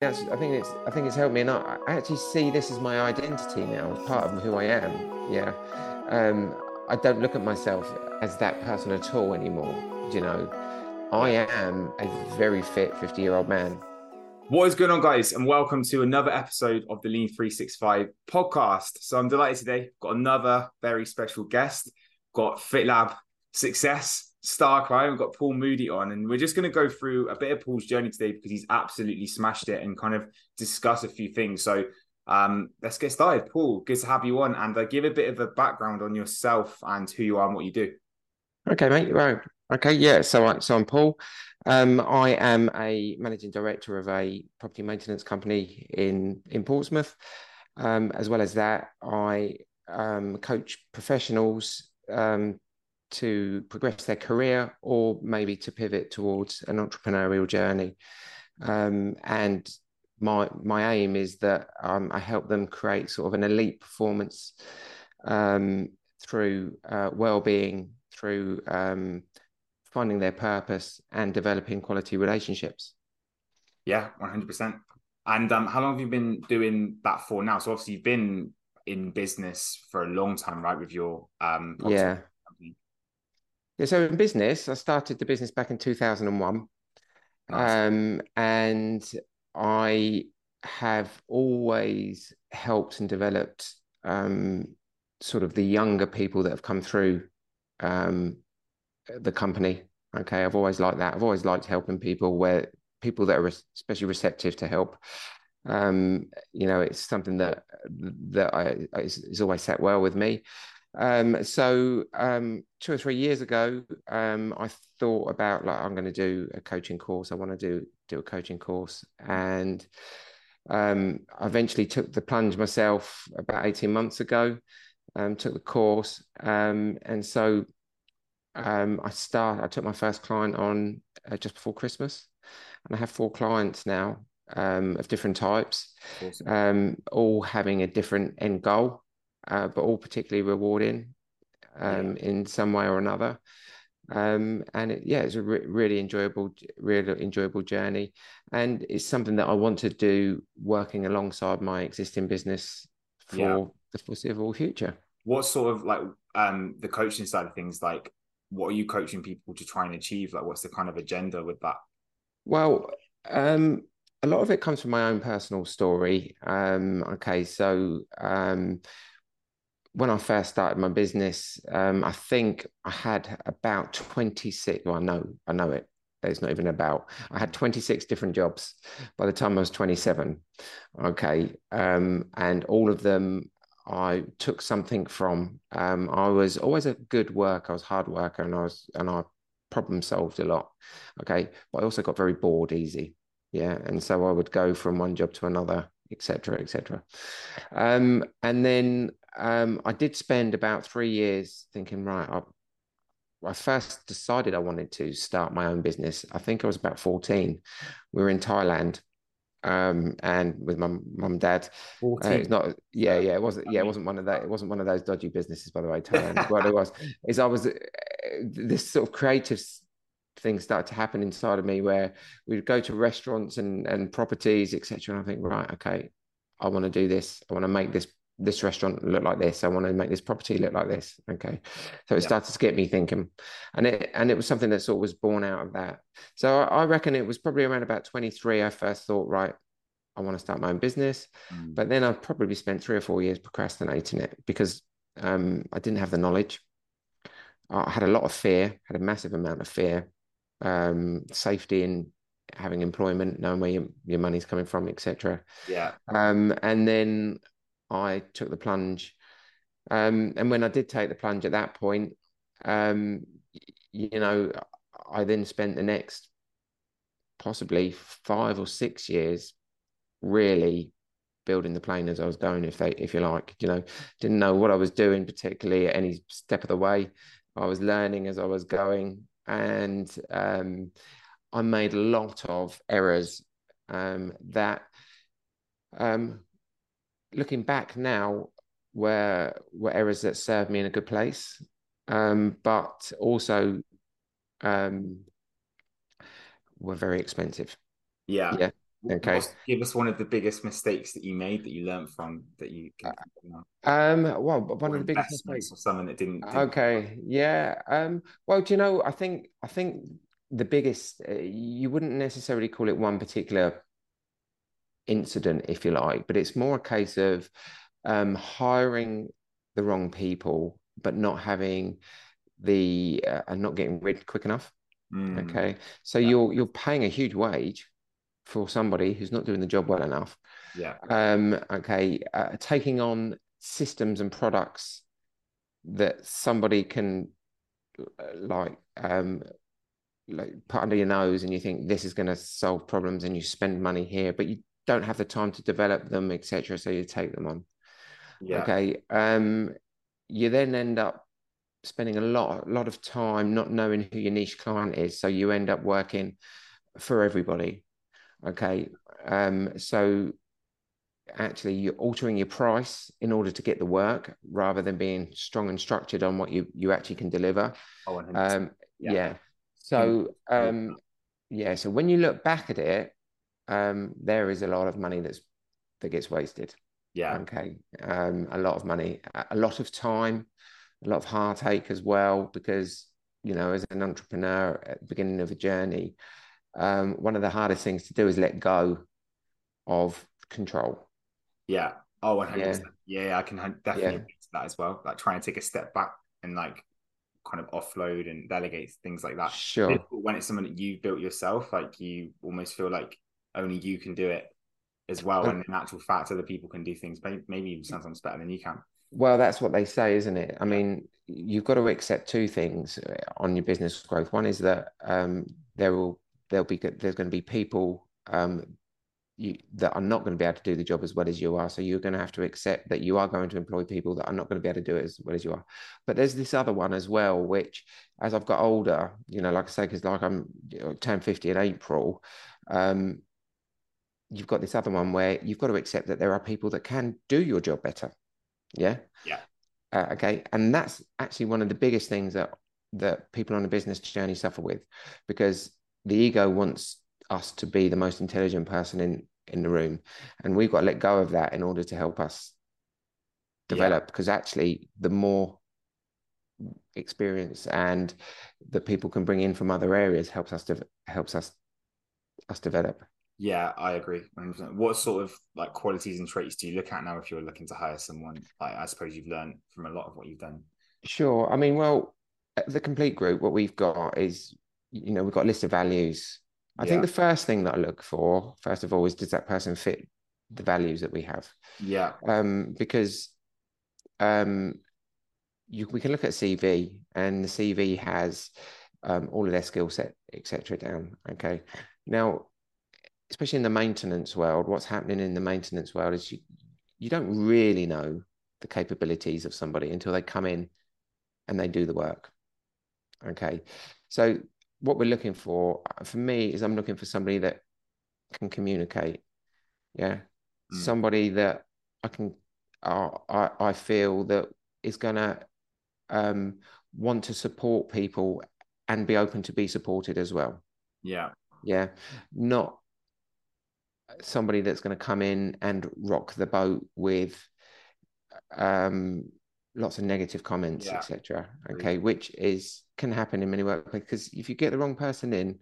That's, I think it's I think it's helped me, and I, I actually see this as my identity now, as part of who I am. Yeah, um, I don't look at myself as that person at all anymore. You know, I am a very fit fifty-year-old man. What is going on, guys, and welcome to another episode of the Lean Three Six Five podcast. So I'm delighted today. Got another very special guest. Got FitLab Success star client. We've got Paul Moody on, and we're just going to go through a bit of Paul's journey today because he's absolutely smashed it and kind of discuss a few things. So um, let's get started. Paul, good to have you on, and uh, give a bit of a background on yourself and who you are and what you do. Okay, mate. Right. Okay. Yeah. So, so I'm Paul. Um, I am a managing director of a property maintenance company in in Portsmouth. Um, as well as that, I um, coach professionals um, to progress their career or maybe to pivot towards an entrepreneurial journey. Um, and my my aim is that um, I help them create sort of an elite performance um, through uh, well-being, through um, finding their purpose, and developing quality relationships. Yeah, one hundred percent. And um, how long have you been doing that for now? So obviously you've been in business for a long time, right? With your um, yeah yeah, so in business, I started the business back in 2001. Nice. Um, and I have always helped and developed um, sort of the younger people that have come through um, the company. Okay, I've always liked that. I've always liked helping people where people that are especially receptive to help. Um, you know, it's something that that I is, is always sat well with me. Um, so um, two or three years ago, um, I thought about like I'm going to do a coaching course. I want to do do a coaching course, and um, I eventually took the plunge myself about eighteen months ago. Um, took the course, um, and so um, I start. I took my first client on uh, just before Christmas, and I have four clients now um, of different types, awesome. um, all having a different end goal uh, but all particularly rewarding um, yeah. in some way or another. Um, and it, yeah, it's a re- really enjoyable, really enjoyable journey, and it's something that I want to do working alongside my existing business for yeah. the foreseeable future. What sort of like um, the coaching side of things? Like, what are you coaching people to try and achieve? Like, what's the kind of agenda with that? Well, um, a lot of it comes from my own personal story. Um, okay, so um, when I first started my business, um, I think I had about 26. Well, I know, I know it. It's not even about. I had 26 different jobs by the time I was 27. Okay. Um, and all of them I took something from. Um, I was always a good worker. I was hard worker and I was, and I problem solved a lot. Okay. But I also got very bored easy. Yeah. And so I would go from one job to another, etc., etc. Um, and then um, I did spend about three years thinking, right, I, I first decided I wanted to start my own business. I think I was about 14. We were in Thailand um, and with my mum and dad. Uh, it's not, yeah, yeah, it wasn't, yeah, it wasn't one of that. It wasn't one of those dodgy businesses, by the way. Thailand. what it was is I was uh, this sort of creative thing started to happen inside of me where we'd go to restaurants and and properties, etc. And I think, right, okay, I want to do this. I want to make this this restaurant look like this. I want to make this property look like this. Okay. So it yeah. started to get me thinking. And it and it was something that sort of was born out of that. So I, I reckon it was probably around about 23. I first thought, right, I want to start my own business. Mm. But then I've probably spent three or four years procrastinating it because um, I didn't have the knowledge. I had a lot of fear, had a massive amount of fear, um, safety in having employment, knowing where your, your money's coming from, etc. Yeah. Um, and then I took the plunge. Um, and when I did take the plunge at that point, um, you know, I then spent the next possibly five or six years really building the plane as I was going, if they, if you like, you know, didn't know what I was doing particularly at any step of the way. I was learning as I was going, and um, I made a lot of errors um, that um, looking back now, were were errors that served me in a good place, um, but also um, were very expensive. Yeah. Yeah. Okay. What's- give us one of the biggest mistakes that you made that you learned from that you can Um, well, one of the biggest mistakes. or something that didn't, didn't Okay, yeah. Um, well, do you know, I think I think the biggest uh, you wouldn't necessarily call it one particular incident, if you like, but it's more a case of um, hiring the wrong people, but not having the uh, and not getting rid quick enough. Mm, Okay, so Yeah. you're you're paying a huge wage for somebody who's not doing the job well enough. yeah Um, okay, uh, taking on systems and products that somebody can uh, like um like put under your nose and you think this is going to solve problems and you spend money here but you don't have the time to develop them etc so you take them on. Yeah. Okay um you then end up spending a lot a lot of time not knowing who your niche client is so you end up working for everybody. Okay um so actually you're altering your price in order to get the work rather than being strong and structured on what you you actually can deliver. Oh, 100%. um Yeah. yeah, so um yeah so when you look back at it um there is a lot of money that's that gets wasted yeah okay um a lot of money a lot of time a lot of heartache as well because you know as an entrepreneur at the beginning of a journey um one of the hardest things to do is let go of control Yeah. Oh, 100%. Yeah. Yeah, I can definitely Yeah. that as well. Like trying to take a step back and like kind of offload and delegate things like that. sure When it's something that you've built yourself, like you almost feel like only you can do it as well. And in actual fact, other people can do things maybe even sometimes better than you can. Well, that's what they say, isn't it? I mean, you've got to accept two things uh, on your business growth. One is that um, there will there'll be there's going to be people um, you, that are not going to be able to do the job as well as you are. So you're going to have to accept that you are going to employ people that are not going to be able to do it as well as you are. But there's this other one as well, which as I've got older, you know, like I say, because like I'm you know, turn 50 in April, um, you've got this other one where you've got to accept that there are people that can do your job better. Yeah. Yeah. Uh, okay. And that's actually one of the biggest things that that people on a business journey suffer with, because the ego wants us to be the most intelligent person in in the room, and we've got to let go of that in order to help us develop. Because actually, the more experience and that people can bring in from other areas helps us to helps us us develop. Yeah, I agree. 100%. What sort of like qualities and traits do you look at now if you're looking to hire someone? Like, I suppose you've learned from a lot of what you've done. Sure. I mean, well, the complete group, what we've got is, you know, we've got a list of values. I think the first thing that I look for, first of all, is does that person fit the values that we have? Yeah. Um, because um, you we can look at CV and the CV has um, all of their skill set, etc. down. Okay. Now, especially in the maintenance world, what's happening in the maintenance world is you you don't really know the capabilities of somebody until they come in and they do the work. Okay. So what we're looking for uh, for me is I'm looking for somebody that can communicate. Yeah. Mm. Somebody that I can uh, I I feel that is gonna um want to support people and be open to be supported as well. Yeah. Yeah. Not somebody that's going to come in and rock the boat with um lots of negative comments Yeah. etc okay which is can happen in many workplaces because if you get the wrong person in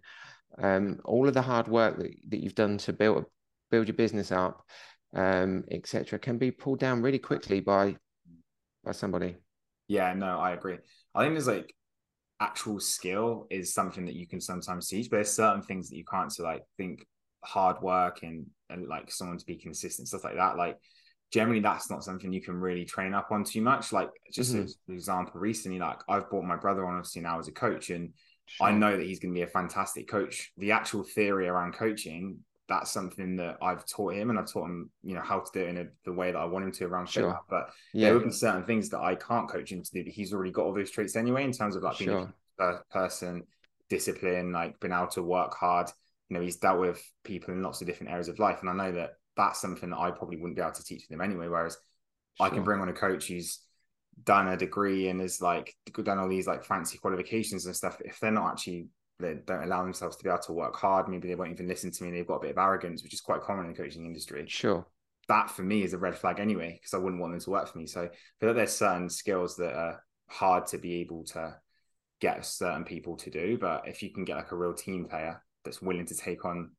um all of the hard work that, that you've done to build build your business up um etc can be pulled down really quickly by by somebody Yeah, no, I agree. I think there's like actual skill is something that you can sometimes teach, but there's certain things that you can't. So like think hard work and and like someone to be consistent, stuff like that. Like generally that's not something you can really train up on too much. Like just Mhm. as an example, recently, like I've brought my brother on obviously now as a coach and I know that he's going to be a fantastic coach. The actual theory around coaching, that's something that I've taught him, and I've taught him, you know, how to do it in a, the way that I want him to around Sure. But yeah there would be certain things that I can't coach him to do, but he's already got all those traits anyway, in terms of like being Sure. a per- person, discipline, like being able to work hard. You know, he's dealt with people in lots of different areas of life, and I know that that's something that I probably wouldn't be able to teach them anyway. Whereas I can bring on a coach who's done a degree and is like done all these like fancy qualifications and stuff. If they're not actually they don't allow themselves to be able to work hard. Maybe they won't even listen to me. They've got a bit of arrogance, which is quite common in the coaching industry. Sure. That for me is a red flag anyway, because I wouldn't want them to work for me. So I feel like there's certain skills that are hard to be able to get certain people to do. But if you can get like a real team player that's willing to take on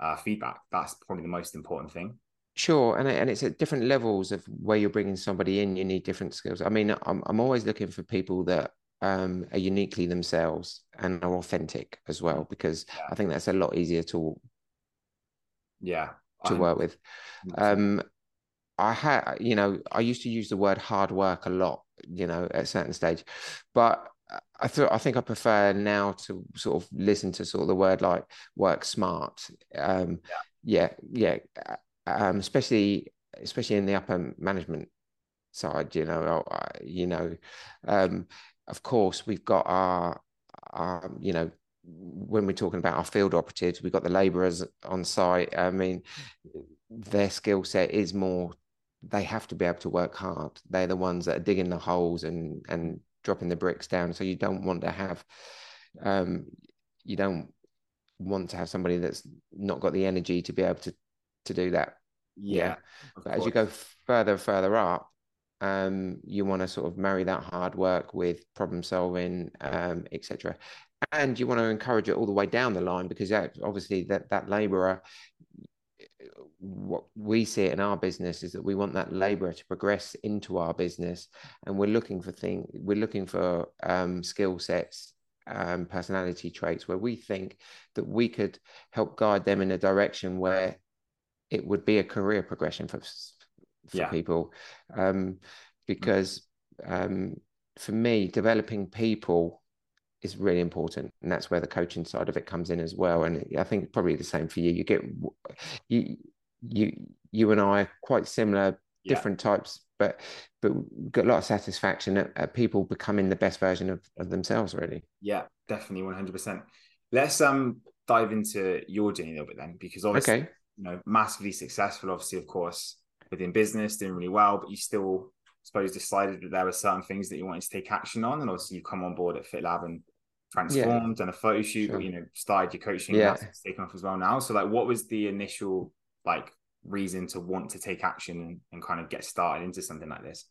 uh, feedback, that's probably the most important thing. Sure, and and it's at different levels of where you're bringing somebody in. You need different skills. I mean, I'm I'm always looking for people that um, are uniquely themselves and are authentic as well, because yeah. I think that's a lot easier to yeah to work with. Um, I had, you know, I used to use the word hard work a lot, you know, at a certain stage, but I thought I think I prefer now to sort of listen to sort of the word like work smart. Um, yeah, yeah, yeah um, especially especially in the upper management side. You know, you know, um, of course we've got our, our, you know, when we're talking about our field operatives, we've got the labourers on site. I mean, their skill set is more. They have to be able to work hard. They're the ones that are digging the holes and and dropping the bricks down. So you don't want to have, um, you don't want to have somebody that's not got the energy to be able to to do that. Yeah. yeah. But as you go further further up, um, you want to sort of marry that hard work with problem solving, um, etc. And you want to encourage it all the way down the line because that, obviously that that labourer, what we see in our business is that we want that labourer to progress into our business, and we're looking for things. We're looking for um, skill sets um, personality traits where we think that we could help guide them in a direction where it would be a career progression for for yeah. people um, because um, for me developing people is really important and that's where the coaching side of it comes in as well and i think probably the same for you you get you you you and i are quite similar yeah. different types but but got a lot of satisfaction at, at, people becoming the best version of, of themselves really yeah definitely 100% let's um dive into your journey a little bit then because obviously okay you know, massively successful, obviously, of course, within business, doing really well, but you still, I suppose, decided that there were certain things that you wanted to take action on. And obviously, you come on board at FitLab and transformed, yeah. done a photo shoot, sure. you know, started your coaching, yeah. taken off as well now. So, like, what was the initial, like, reason to want to take action and, and kind of get started into something like this?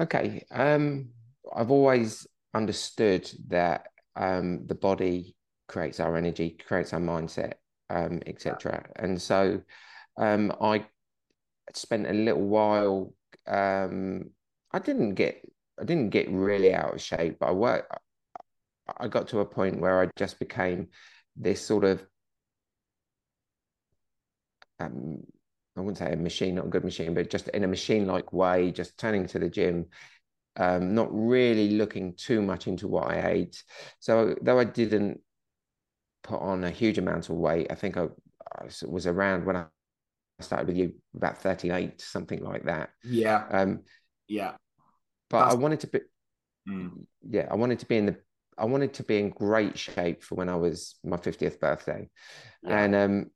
Okay. Um, I've always understood that um, the body creates our energy, creates our mindset um, etc. And so um, I spent a little while. Um, I didn't get I didn't get really out of shape, but I worked. I got to a point where I just became this sort of um, I wouldn't say a machine, not a good machine, but just in a machine-like way, just turning to the gym, um, not really looking too much into what I ate. So though I didn't put on a huge amount of weight. I think I, I was around when I started with you about 38, something like that. Yeah. Um, yeah. But That's... I wanted to be, mm. yeah, I wanted to be in the, I wanted to be in great shape for when I was my 50th birthday. Yeah. And, um,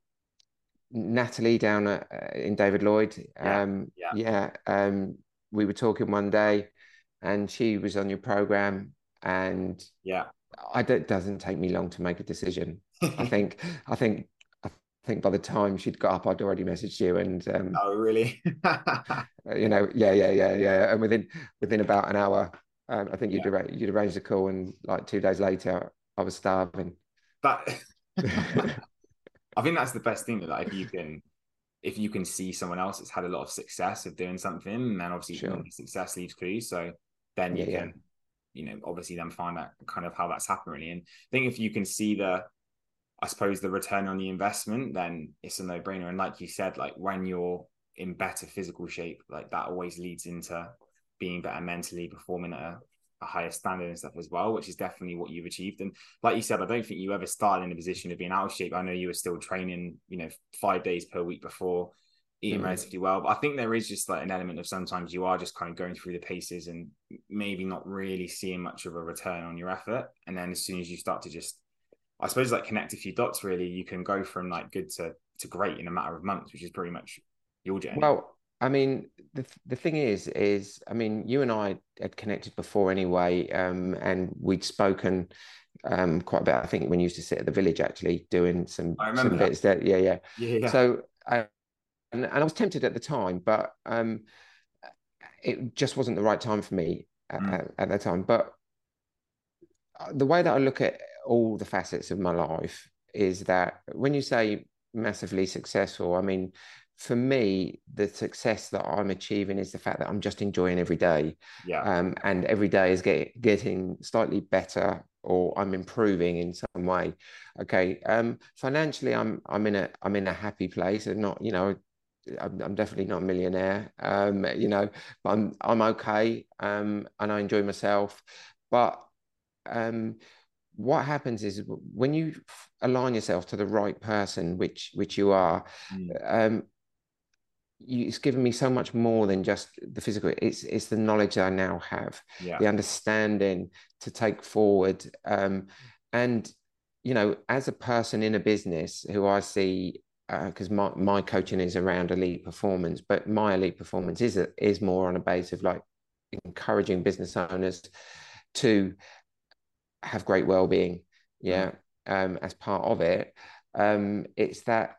Natalie down at, uh, in David Lloyd, um, yeah. yeah, um, we were talking one day and she was on your program and yeah I it doesn't take me long to make a decision. I think I think I think by the time she'd got up, I'd already messaged you, and um, oh really? you know, yeah, yeah, yeah, yeah. And within within about an hour, um, I think you'd yeah. you'd arranged a call, and like two days later, I was starving. But I think that's the best thing that like, if you can if you can see someone else that's had a lot of success of doing something, and then obviously sure. success leaves clues, so then you yeah, can. Yeah you know, obviously then find out kind of how that's happened really. And I think if you can see the, I suppose the return on the investment, then it's a no brainer. And like you said, like when you're in better physical shape, like that always leads into being better mentally, performing at a, a higher standard and stuff as well, which is definitely what you've achieved. And like you said, I don't think you ever started in a position of being out of shape. I know you were still training, you know, five days per week before eating mm. relatively well. But I think there is just like an element of sometimes you are just kind of going through the paces and maybe not really seeing much of a return on your effort. And then as soon as you start to just, I suppose, like connect a few dots, really, you can go from like good to to great in a matter of months, which is pretty much your journey. Well, I mean, the the thing is, is I mean, you and I had connected before anyway, um, and we'd spoken um, quite a bit. I think when you used to sit at the village actually doing some some that. bits there. Yeah, yeah. Yeah, yeah. So, uh, and, and I was tempted at the time, but um, it just wasn't the right time for me at, Mm. at, at that time. But uh, the way that I look at all the facets of my life is that when you say massively successful, I mean, for me, the success that I'm achieving is the fact that I'm just enjoying every day. yeah. Um, and every day is get, getting slightly better or I'm improving in some way. Okay. Um, financially, I'm I'm in a I'm in a happy place and not, you know, I'm, I'm definitely not a millionaire. Um, you know, but I'm I'm okay. Um, and I enjoy myself. But um, what happens is when you align yourself to the right person, which which you are, Mm. um, you, it's given me so much more than just the physical. It's it's the knowledge that I now have, yeah. the understanding to take forward, um, and you know, as a person in a business who I see. Because my, my coaching is around elite performance, but my elite performance is a, is more on a base of like encouraging business owners to have great well-being yeah um as part of it um it's that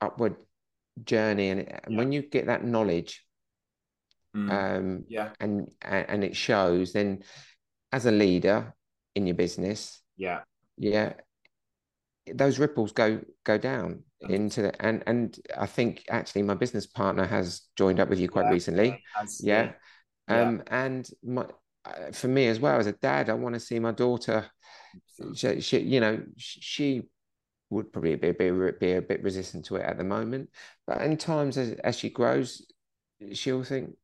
upward journey and, and Yeah. when you get that knowledge Mm. um yeah. and and it shows then as a leader in your business Yeah. yeah those ripples go go down into the and and I think actually my business partner has joined up with you quite Yeah, recently yeah Yeah. um and my uh, for me as well as a dad I want to see my daughter she, she you know she would probably be, be, be a bit resistant to it at the moment. But in times as, as she grows she'll think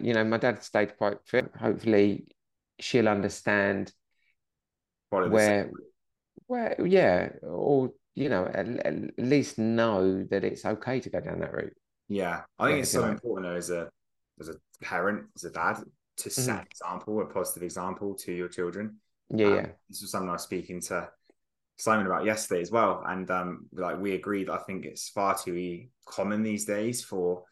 you know my dad stayed quite fit. Hopefully she'll understand same where where yeah or you know at, at least know that it's okay to go down that route. Yeah, I think Yeah, it's so important though, as a as a parent, as a dad, to set Mhm. example, a positive example to your children. yeah Um, yeah. This was something I was speaking to Simon about yesterday as well, and um, like we agreed. I think it's far too common these days for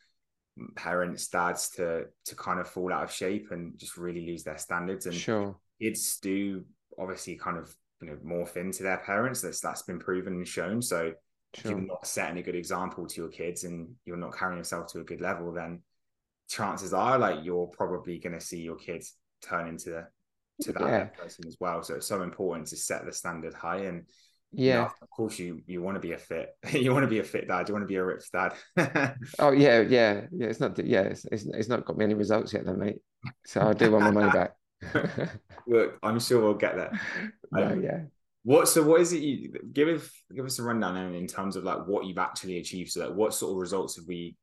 parents, dads to to kind of fall out of shape and just really lose their standards. And sure kids do obviously kind of you know morph into their parents. That's that's been proven and shown. So if you're not setting a good example to your kids and you're not carrying yourself to a good level, then chances are like you're probably going to see your kids turn into the to that Yeah. person as well. So it's so important to set the standard high. And yeah you know, of course you you want to be a fit. You want to be a fit dad. You want to be a ripped dad. Oh yeah yeah yeah. It's not yeah it's, it's, it's not got me any results yet then mate. So I do want my money back. Look I'm sure we'll get there. No, Um, yeah. what so what is it you give us give us a rundown Aaron, in terms of like what you've actually achieved. So like what sort of results have we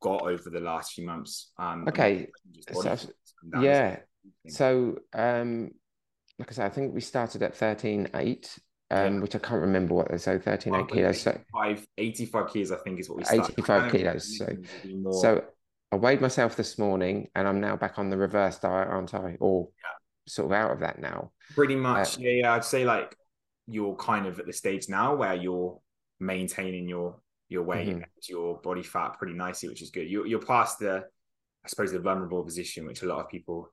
got over the last few months? Um Okay, so body I've- fat come down, yeah so- So, um, like I said, I think we started at 13.8, um, Yeah. which I can't remember what they say, 13.8 kilos. So, 85, 85 kilos, I think, is what we started. 85 kilos, so- listeners will be more- so I weighed myself this morning and I'm now back on the reverse diet, aren't I? Or sort of out of that now. pretty much, uh, yeah, yeah. I'd say like you're kind of at the stage now where you're maintaining your your weight Mhm. and your body fat pretty nicely, which is good. You're you're past the, I suppose, the vulnerable position, which a lot of people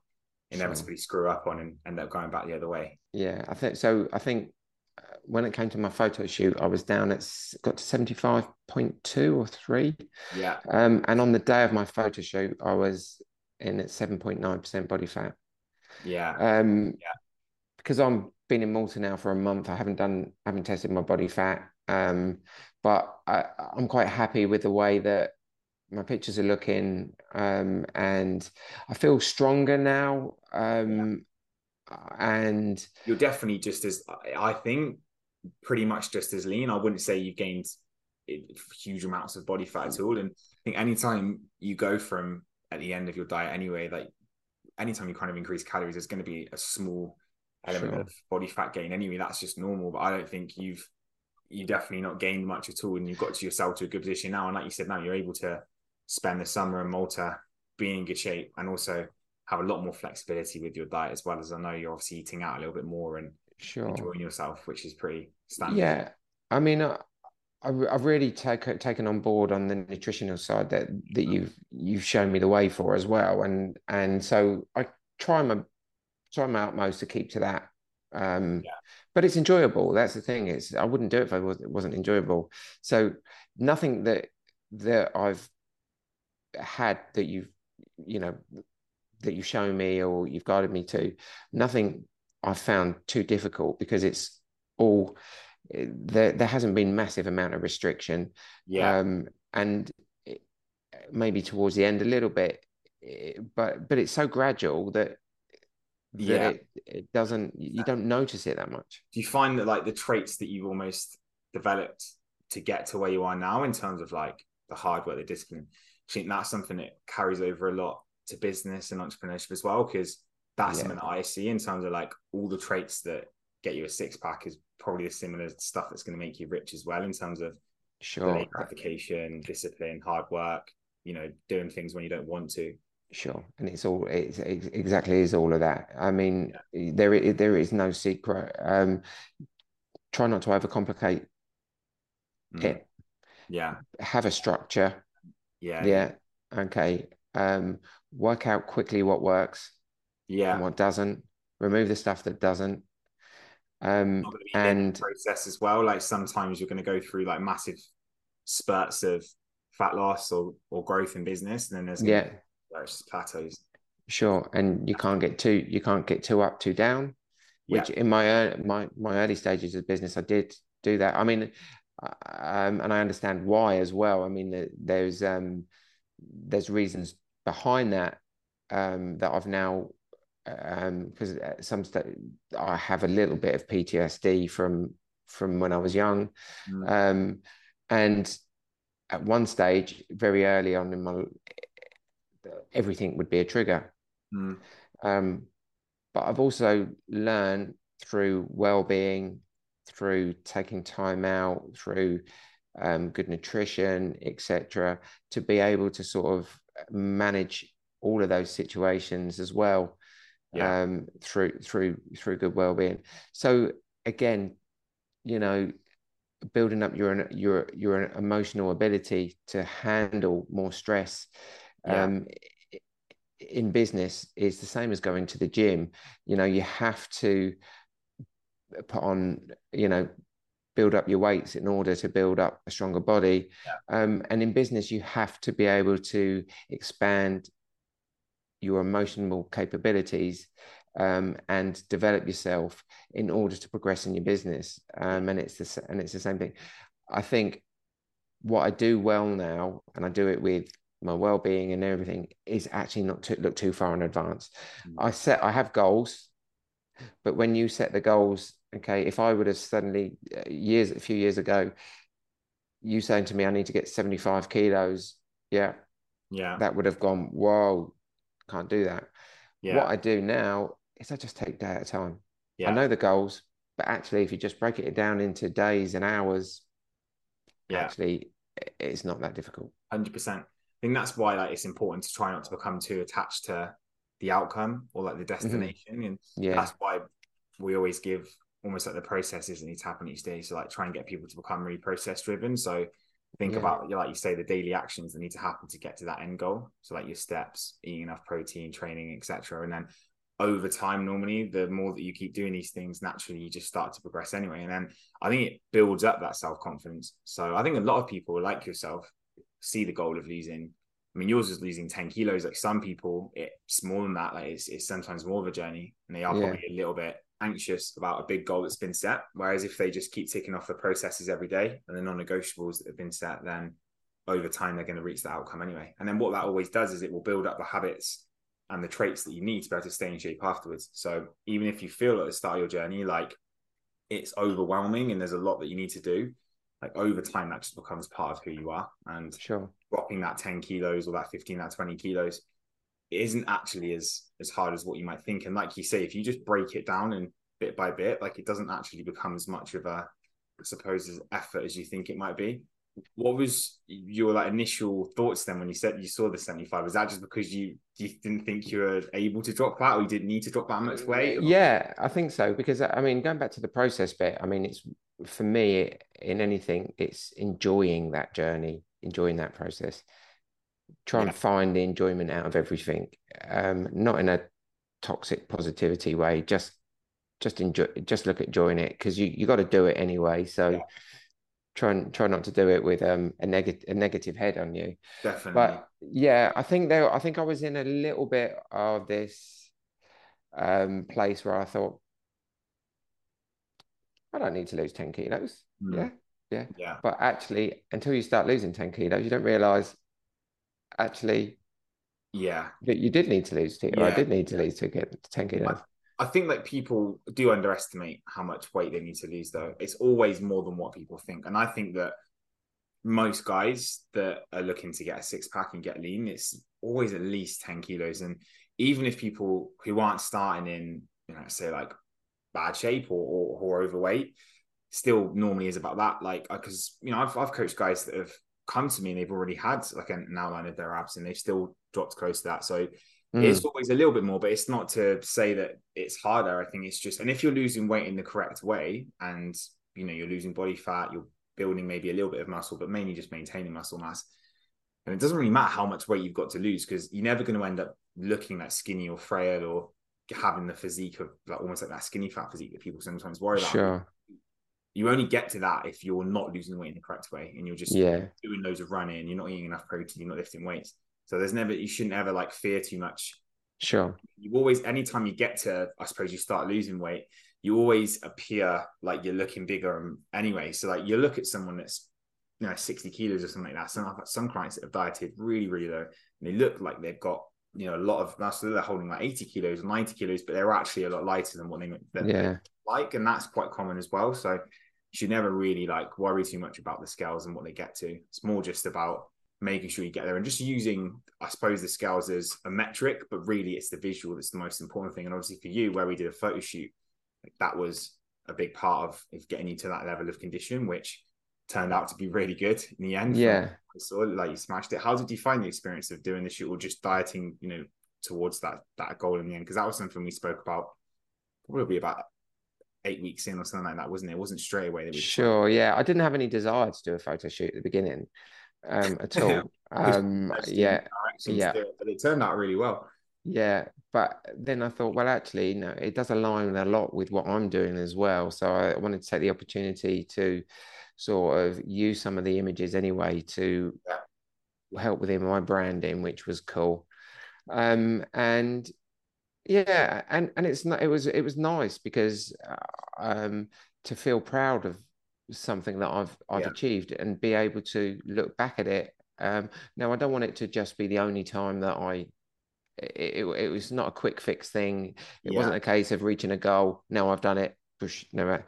inevitably screw up on and end up going back the other way. Yeah, I think so. I think uh, when it came to my photo shoot, I was down at got to 75.2 or 3. Yeah, Um, and on the day of my photo shoot, I was in at 7.9% body fat. yeah, Um, Yeah. because I'm been in Malta now for a month. I haven't done, haven't tested my body fat. Um, but I, I'm quite happy with the way that my pictures are looking. Um, and I feel stronger now. Um, and you're definitely just as I- I think pretty much just as lean. I wouldn't say you've gained huge amounts of body fat at all. And I think anytime you go from at the end of your diet anyway, like anytime you kind of increase calories, there's going to be a small element Sure. of body fat gain anyway. That's just normal. But I don't think you've you definitely not gained much at all, and you've got to yourself to a good position now. And like you said, now you're able to spend the summer in Malta being in good shape and also have a lot more flexibility with your diet as well as I know you're obviously eating out a little bit more and sure. enjoying yourself, which is pretty standard. Yeah, I mean, I, I, I've really taken taken on board on the nutritional side that that you've you've shown me the way for as well, and and so I try my try my utmost to keep to that. Um, Yeah. but it's enjoyable. That's the thing. It's I wouldn't do it if I was, it wasn't enjoyable. So nothing that that I've had that you've you know that you've shown me or you've guided me to, nothing I've found too difficult because it's all there. There hasn't been massive amount of restriction. Yeah. Um, and it, maybe towards the end a little bit, but but it's so gradual that yeah it, it, doesn't you don't notice it that much do you find that like the traits that you've almost developed to get to where you are now in terms of like the hard work the discipline I think that's something that carries over a lot to business and entrepreneurship as well because that's yeah. something that I see in terms of like all the traits that get you a six pack is probably the similar stuff that's going to make you rich as well in terms of sure gratification discipline hard work you know doing things when you don't want to Sure, and it's all it's, it's exactly is all of that. I mean, yeah. there there is no secret. Um, try not to overcomplicate mm. it. Yeah, have a structure. Yeah, yeah. Okay. Um, work out quickly what works. Yeah, and what doesn't. Remove the stuff that doesn't. Um, and process as well. Like sometimes you're going to go through like massive spurts of fat loss or or growth in business, and then there's yeah those plateaus. Sure, and you can't get too you can't get too up, too down. Which yeah. in my my my early stages of business, I did do that. I mean, um, and I understand why as well. I mean, there's um, there's reasons behind that um, that I've now because um, at some stage I have a little bit of PTSD from from when I was young, mm. um, and at one stage, very early on in my everything would be a trigger. Mm. Um, but I've also learned through well-being, through taking time out, through um, good nutrition, etc., to be able to sort of manage all of those situations as well yeah. um, through through through good well-being. So again, you know, building up your your your emotional ability to handle more stress yeah. um, in business is the same as going to the gym. You know, you have to put on, you know, build up your weights in order to build up a stronger body. Yeah. Um, and in business, you have to be able to expand your emotional capabilities um, and develop yourself in order to progress in your business. Um, and it's the and it's the same thing. I think what I do well now, and I do it with my well-being and everything is actually not to look too far in advance mm. i set i have goals but when you set the goals okay if i would have suddenly uh, years a few years ago you saying to me i need to get 75 kilos yeah yeah that would have gone whoa can't do that yeah. what i do now is i just take day at a time yeah. i know the goals but actually if you just break it down into days and hours yeah. actually it's not that difficult 100% I think that's why like it's important to try not to become too attached to the outcome or like the mm-hmm. destination. Mm-hmm. And yeah. that's why we always give almost like the processes that need to happen each day. So like try and get people to become really process driven. So think yeah. about like you say the daily actions that need to happen to get to that end goal. So like your steps, eating enough protein, training, etc. And then over time, normally the more that you keep doing these things, naturally you just start to progress anyway. And then I think it builds up that self confidence. So I think a lot of people like yourself see the goal of losing. I mean, yours is losing 10 kilos. Like some people, it's more than that. Like it's, it's sometimes more of a journey and they are yeah. probably a little bit anxious about a big goal that's been set. Whereas if they just keep ticking off the processes every day and the non negotiables that have been set, then over time they're going to reach the outcome anyway. And then what that always does is it will build up the habits and the traits that you need to be able to stay in shape afterwards. So even if you feel at the start of your journey like it's overwhelming and there's a lot that you need to do, like over time that just becomes part of who you are and sure dropping that 10 kilos or that 15 that 20 kilos isn't actually as as hard as what you might think. And like you say if you just break it down and bit by bit like it doesn't actually become as much of a I suppose as effort as you think it might be. What was your like initial thoughts then when you said you saw the 75 was that just because you you didn't think you were able to drop that or you didn't need to drop that much mm, weight? or? yeah i think so. Because i mean going back to the process bit i mean it's for me in anything it's enjoying that journey enjoying that process try yeah. and find the enjoyment out of everything um not in a toxic positivity way just just enjoy, just look at enjoying it because you you got to do it anyway. So. Yeah. Try and try not to do it with um a negative a negative head on you. Definitely. But yeah, I think there I think I was in a little bit of this um place where I thought I don't need to lose 10 kilos. Mm. Yeah. Yeah. Yeah. But actually, until you start losing 10 kilos, you don't realize actually yeah that you did need to lose 10 yeah. I did need to lose to get 10 kilos. I, think that people do underestimate how much weight they need to lose though. It's always more than what people think. And I think that most guys that are looking to get a six pack and get lean, it's always at least 10 kilos. And even if people who aren't starting in, you know, say like bad shape or, or, or overweight still normally is about that. Like, because you know, I've I've coached guys that have come to me and they've already had like an outline of their abs and they've still dropped close to that. So mm. it's always a little bit more, but it's not to say that it's harder. I think it's just, and if you're losing weight in the correct way, and you know you're losing body fat, you're building maybe a little bit of muscle, but mainly just maintaining muscle mass. And it doesn't really matter how much weight you've got to lose because you're never going to end up looking that skinny or frail or having the physique of like almost like that skinny fat physique that people sometimes worry about. Sure. You only get to that if you're not losing weight in the correct way and you're just yeah. doing loads of running, you're not eating enough protein, you're not lifting weights. So there's never you shouldn't ever like fear too much. Sure. You always anytime you get to I suppose you start losing weight, you always appear like you're looking bigger anyway. So like you look at someone that's you know 60 kilos or something like that. Some I've had some clients that have dieted really, really low and they look like they've got you know a lot of so they're holding like 80 kilos 90 kilos but they're actually a lot lighter than what they yeah. like and that's quite common as well so should never really like worry too much about the scales and what they get to it's more just about making sure you get there and just using i suppose the scales as a metric but really it's the visual that's the most important thing and obviously for you where we did a photo shoot like that was a big part of, of getting you to that level of condition which turned out to be really good in the end. Yeah. So like you smashed it. How did you find the experience of doing this or just dieting, you know, towards that that goal in the end? Because that was something we spoke about probably about eight weeks in or something like that, wasn't it? It wasn't straight away that we Sure, yeah. I didn't have any desire to do a photo shoot at the beginning um at all. um yeah. Yeah. It, but it turned out really well. Yeah, but then I thought, well, actually, no, it does align a lot with what I'm doing as well. So I wanted to take the opportunity to sort of use some of the images anyway to help within my branding, which was cool. Um, and yeah, and and it's not it was it was nice because uh, um, to feel proud of something that I've I've yeah. achieved and be able to look back at it. Um, now I don't want it to just be the only time that I it, it, it, was not a quick fix thing. It yeah. wasn't a case of reaching a goal. Now I've done it. Push no,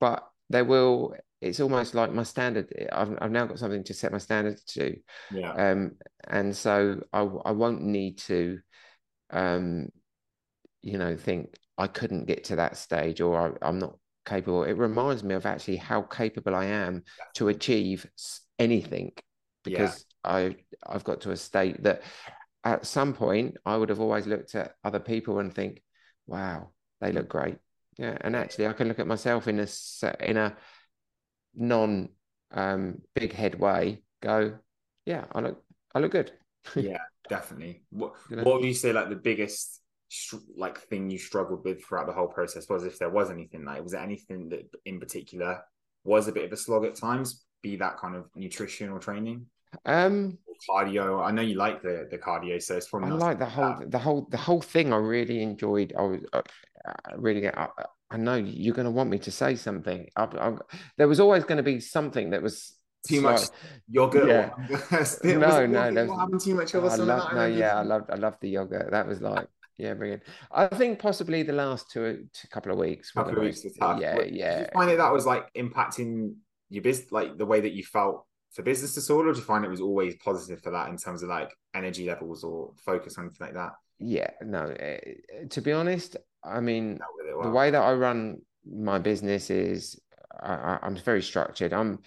but there will it's almost like my standard. I've, I've now got something to set my standard to. Yeah. Um, and so I, I won't need to, um, you know, think I couldn't get to that stage or I, I'm not capable. It reminds me of actually how capable I am to achieve anything because yeah. I I've got to a state that at some point I would have always looked at other people and think, wow, they look great. Yeah, and actually I can look at myself in a in a non um, big head way go, yeah, I look I look good. yeah, definitely. What you know? what would you say like the biggest like thing you struggled with throughout the whole process was if there was anything like was there anything that in particular was a bit of a slog at times be that kind of nutrition or training um or cardio i know you like the the cardio so it's probably i like the whole that. the whole the whole thing i really enjoyed i was uh, really I, I know you're going to want me to say something. I, I, there was always going to be something that was too much yogurt. Yeah. no, no, having too much yogurt. I love, no, yeah, I loved, I loved the yogurt. That was like, yeah, brilliant. I think possibly the last two, two couple of weeks. Couple of weeks, tough. yeah, yeah. Did you find that that was like impacting your business, like the way that you felt for business disorder? Or did you find it was always positive for that in terms of like energy levels or focus or anything like that? Yeah, no. Uh, to be honest, I mean, well. the way that I run my business is I, am very structured. I'm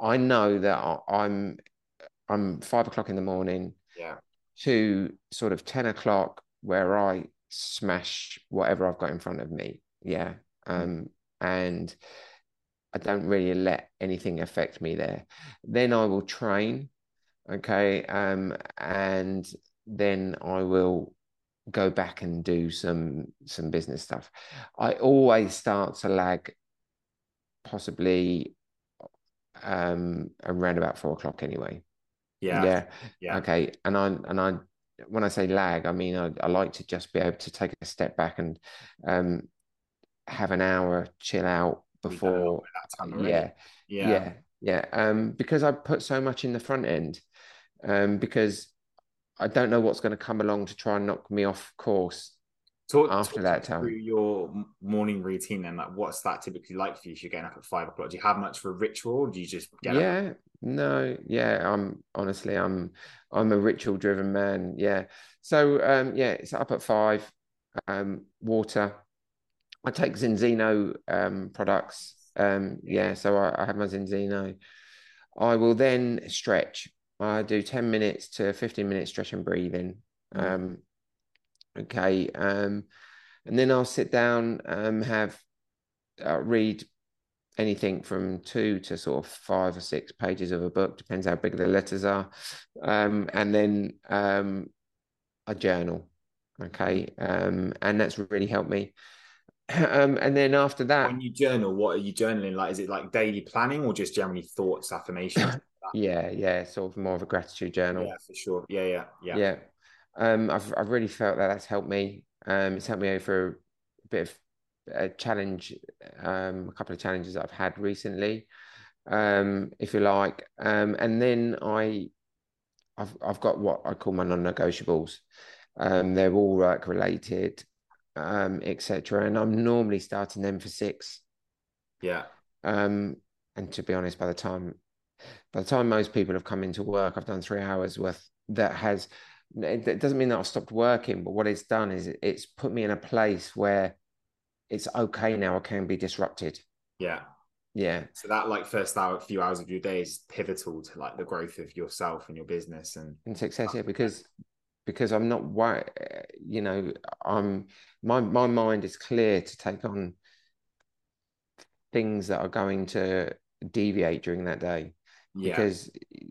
I know that I'm I'm five o'clock in the morning. Yeah. To sort of ten o'clock where I smash whatever I've got in front of me. Yeah. Mm. Um and I don't really let anything affect me there. Then I will train. Okay. Um and then I will go back and do some some business stuff. I always start to lag possibly um around about four o'clock anyway. Yeah. Yeah. Yeah. Okay. And I and I when I say lag, I mean I, I like to just be able to take a step back and um have an hour, chill out We've done a lot before. that time. Yeah. Yeah. Yeah. Yeah. Um, because I put so much in the front end. Um, because I don't know what's going to come along to try and knock me off course Talk, after talk that time. through your morning routine then. Like, what's that typically like for you? If you're getting up at five o'clock, do you have much for a ritual? Do you just get up? No, yeah, I'm honestly I'm I'm a ritual driven man. Yeah. So um yeah, it's up at five. Um water. I take Zinzino um products. Um yeah, so I, I have my Zinzino. I will then stretch. I do 10 minutes to 15 minutes stretch and breathing. Mhm. Um okay. Um and then I'll sit down, um, have uh, read anything from two to sort of five or six pages of a book, depends how big the letters are. Um, and then um, I journal. Okay. Um, and that's really helped me. Um, and then after that, When you journal, what are you journaling? Like, is it like daily planning or just generally thoughts, affirmations? yeah, yeah, sort of more of a gratitude journal. yeah, for sure. Yeah, yeah, yeah. Yeah. Um, I've I've really felt that that's helped me. Um, it's helped me over a bit of a challenge, um, a couple of challenges I've had recently, um, if you like. Um, and then I, I've I've got what I call my non-negotiables. Um, they're all work related, um, etc. And I'm normally starting them for six. Yeah. Um, and to be honest, by the time by the time most people have come into work, I've done three hours worth. That has it it doesn't mean that I've stopped working, but what it's done is it's put me in a place where it's okay now. I can be disrupted. Yeah. Yeah, So that like first hour, few hours of your day is pivotal to like the growth of yourself and your business. And and success. Yeah, because because I'm not why you know I'm my my mind is clear to take on things that are going to deviate during that day. yeah, because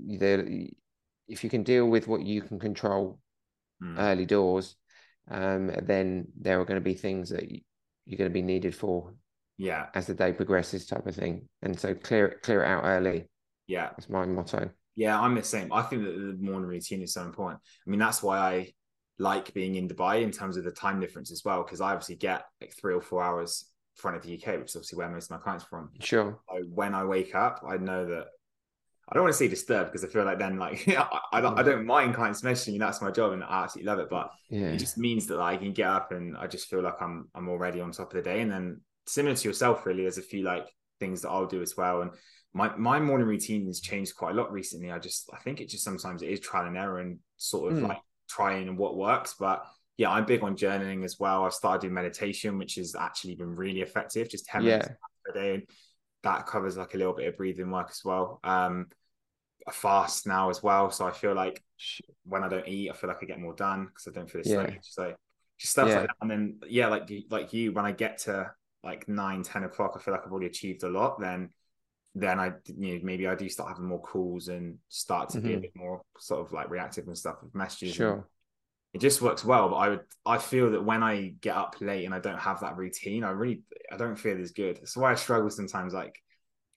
there if you can deal with what you can control Mm. early doors um then there are going to be things that you're going to be needed for yeah, as the day progresses type of thing and so clear it clear it out early yeah. that's my motto Yeah, I'm the same. I think that the morning routine is so important. I mean, that's why I like being in Dubai in terms of the time difference as well, because I obviously get like three or four hours in front of the UK, which is obviously where most of my clients are from. sure So when I wake up, I know that I don't want to say disturbed because I feel like then like I, I don't I don't mind clients messaging me. That's my job and I absolutely love it. But yeah it just means that like, I can get up and I just feel like I'm I'm already on top of the day. And then similar to yourself, really, there's a few like things that I'll do as well. And my my morning routine has changed quite a lot recently. I just I think it just sometimes it is trial and error and sort of Mm. like trying and what works. But yeah, I'm big on journaling as well. I've started doing meditation, which has actually been really effective. Just 10 minutes yeah a day. And that covers like a little bit of breathing work as well. Um I fast now as well. So I feel like when I don't eat, I feel like I get more done because I don't feel Yeah. sluggish. So just stuff Yeah. like that. And then yeah, like you- like you, when I get to like nine, 10 o'clock, I feel like I've already achieved a lot. Then then I you know maybe I do start having more calls and start to be a Mhm. bit more sort of like reactive and stuff with messages. sure it just works well. But I would I feel that when I get up late and I don't have that routine, I really I don't feel as good. That's why I struggle sometimes like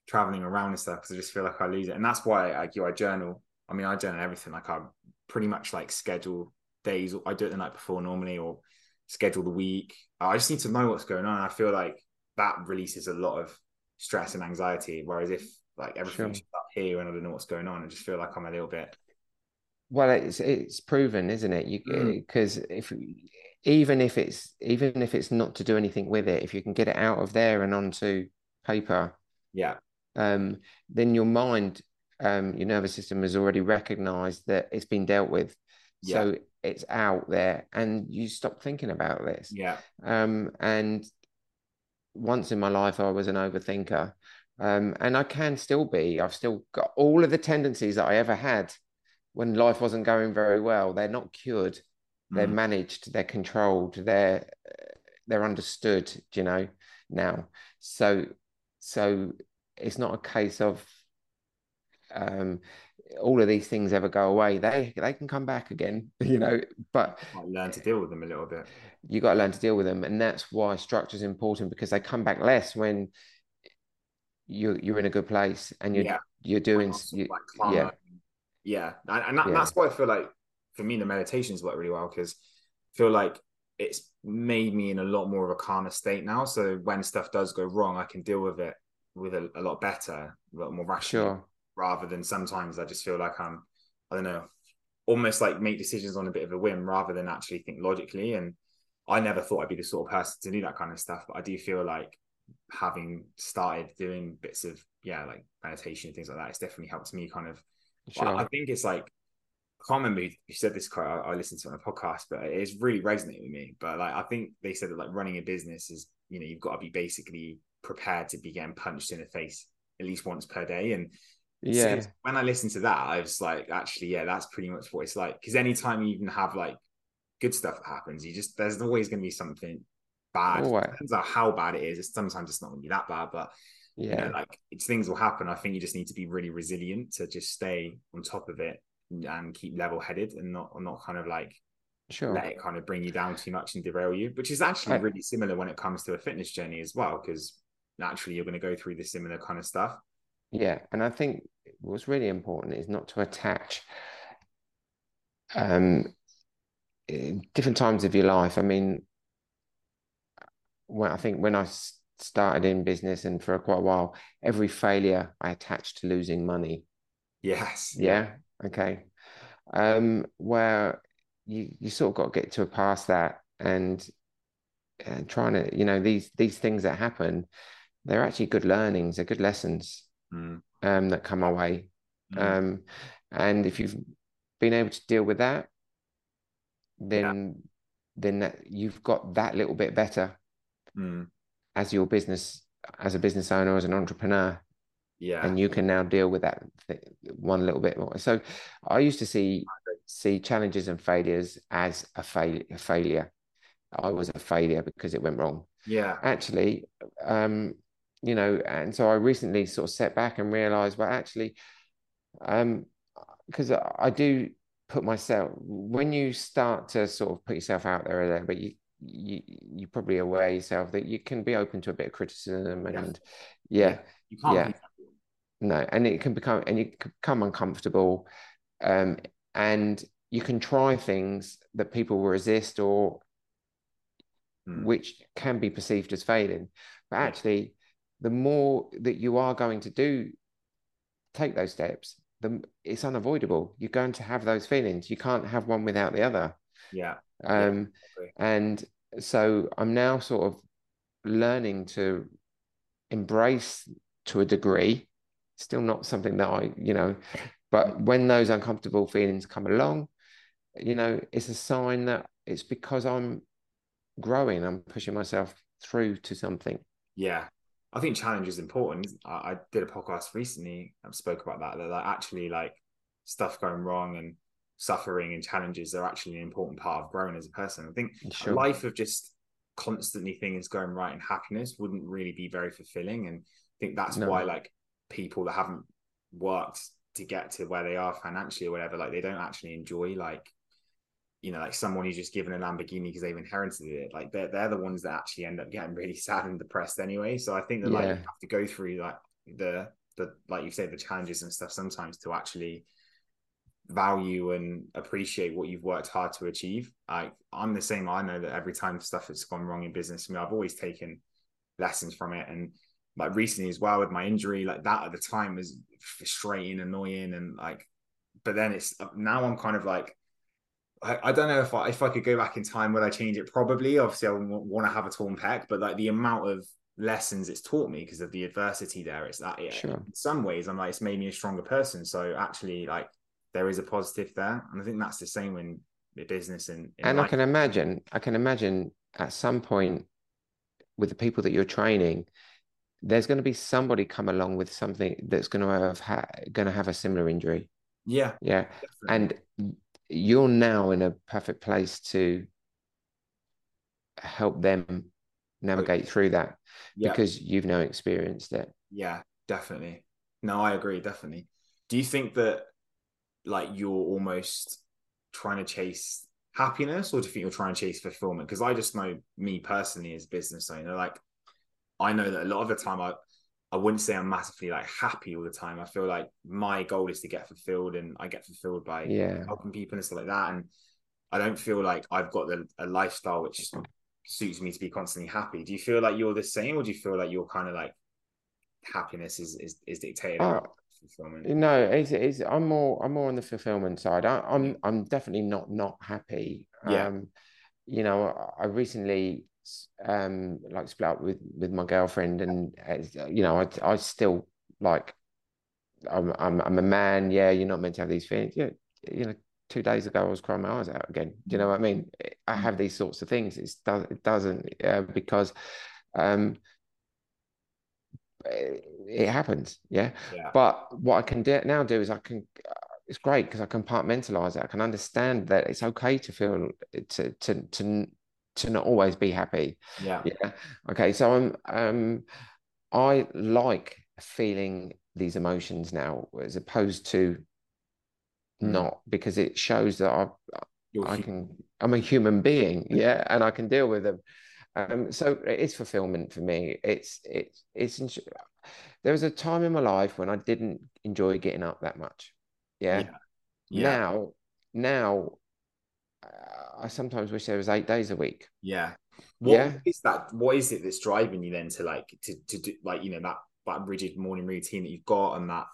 traveling around and stuff because I just feel like I lose it. And that's why I you, I journal. I mean I journal everything. Like I pretty much like schedule days. I do it the night before normally or schedule the week. I just need to know what's going on. I feel like that releases a lot of stress and anxiety. Whereas if like everything's Sure. up here and I don't know what's going on, I just feel like I'm a little bit well it's it's proven isn't it you Mm. because if even if it's even if it's not to do anything with it if you can get it out of there and onto paper yeah um, then your mind, um, your nervous system has already recognized that it's been dealt with. Yeah. So it's out there and you stop thinking about this. yeah Um, and once in my life, I was an overthinker. Um, and I can still be. I've still got all of the tendencies that I ever had when life wasn't going very well. They're not cured. They're Mm. managed. They're controlled. They're they're understood. You know now. So so it's not a case of um all of these things ever go away. They they can come back again, you know. But learn to deal with them a little bit. You got to learn to deal with them, and that's why structure is important because they come back less when you're you're in a good place and you're yeah. you're doing you, like yeah yeah and, and that, yeah. that's why I feel like for me the meditations work really well because I feel like it's made me in a lot more of a calmer state now. So when stuff does go wrong, I can deal with it with a, a lot better, a lot more rational. Sure. Rather than sometimes I just feel like I'm, I don't know, almost like make decisions on a bit of a whim rather than actually think logically. And I never thought I'd be the sort of person to do that kind of stuff, but I do feel like having started doing bits of yeah, like meditation and things like that, it's definitely helped me kind of. Sure. I think it's like I can't remember who said this quote. I, I, listened to it on a podcast, but it's really resonated with me. But like, I think they said that like running a business is, you know, you've got to be basically prepared to be getting punched in the face at least once per day. And yeah, so when I listened to that, I was like, actually, yeah, that's pretty much what it's like. Because anytime you even have like good stuff that happens, you just there's always going to be something bad. Oh, Depends on how bad it is. It's, sometimes it's not going to be that bad, but yeah, you know, like it's things will happen. I think you just need to be really resilient to just stay on top of it and keep level headed and not not kind of like sure. let it kind of bring you down too much and derail you, which is actually really similar when it comes to a fitness journey as well, because naturally you're going to go through the similar kind of stuff. Yeah, and I think what's really important is not to attach um different times of your life. I mean, when I think when I started in business and for quite a while, every failure I attached to losing money. Yes. Yeah okay um where you you sort of got to get to a past that and and trying to you know these these things that happen they're actually good learnings they're good lessons mm. um that come our way mm. um and if you've been able to deal with that then yeah. then that, you've got that little bit better mm. As your business as a business owner as an entrepreneur yeah. and you can now deal with that one little bit more. So i used to see see challenges and failures as a, fail, a failure. I was a failure because it went wrong. Yeah. Actually um you know and so i recently sort of set back and realized well actually um because i do put myself when you start to sort of put yourself out there there but you you you're probably aware yourself that you can be open to a bit of criticism and yeah, yeah you can't yeah. no and it can become and you can become uncomfortable um, and you can try things that people will resist or mm. which can be perceived as failing. But actually the more that you are going to do take those steps the it's unavoidable. You're going to have those feelings. You can't have one without the other. Yeah um yeah, and so i'm now sort of learning to embrace to a degree still not something that I, you know, but when those uncomfortable feelings come along, you know, it's a sign that it's because I'm growing, I'm pushing myself through to something. Yeah. I think challenge is important. I, I did a podcast recently and spoke about that, that, that actually like stuff going wrong and suffering and challenges are actually an important part of growing as a person. I think sure. a life of just constantly things going right and happiness wouldn't really be very fulfilling. And I think that's no. why like people that haven't worked to get to where they are financially or whatever, like they don't actually enjoy like you know, like someone who's just given a Lamborghini because they've inherited it, like they're they're the ones that actually end up getting really sad and depressed anyway. So I think that yeah. like you have to go through like the the like you say the challenges and stuff sometimes to actually value and appreciate what you've worked hard to achieve. Like I'm the same. I know that every time stuff has gone wrong in business, I mean, I've always taken lessons from it and like recently as well with my injury, like that at the time was frustrating, annoying, and like, but then it's now I'm kind of like, I, I don't know if I if I could go back in time, would I change it? Probably. Obviously, I want to have a torn pec, but like the amount of lessons it's taught me because of the adversity there, it's that yeah, sure. in some ways I'm like it's made me a stronger person. So actually, like there is a positive there, and I think that's the same in business and and life. I can imagine, I can imagine at some point with the people that you're training there's going to be somebody come along with something that's going to have ha- going to have a similar injury. Yeah, yeah, definitely. and you're now in a perfect place to help them navigate through that yeah. because you've now experienced it. Yeah, definitely. No, I agree. Definitely. Do you think that like you're almost trying to chase happiness, or do you think you're trying to chase fulfillment? Because I just know me personally as a business owner, like I know that a lot of the time I I wouldn't say I'm massively like happy all the time. I feel like my goal is to get fulfilled, and I get fulfilled by yeah. helping people and stuff like that. And I don't feel like I've got the, a lifestyle which suits me to be constantly happy. Do you feel like you're the same, or do you feel like you're kind of like happiness is is, is dictated? Oh? No, it's, it's I'm more I'm more on the fulfillment side. I, am I'm, I'm definitely not not happy. Yeah. Um, you know, I recently um like split up with with my girlfriend and you know I I still like I'm I'm I'm a man. Yeah you're not meant to have these feelings. Yeah you know two days ago I was crying my eyes out again. Do you know what I mean? I have these sorts of things. It's does it doesn't uh, because um it happens yeah? yeah but what I can do now do is I can it's great because I compartmentalize it I can understand that it's okay to feel to to to to not always be happy. Yeah. Yeah. Okay. So I'm um I like feeling these emotions now as opposed to mm. not because it shows that I You're I can I'm a human being, yeah, and I can deal with them. Um, so it's fulfillment for me. It's it's it's there was a time in my life when I didn't enjoy getting up that much. Yeah. yeah. yeah. Now now I sometimes wish there was eight days a week. Yeah. What yeah. is that? What is it that's driving you then to like to to do like you know that that rigid morning routine that you've got and that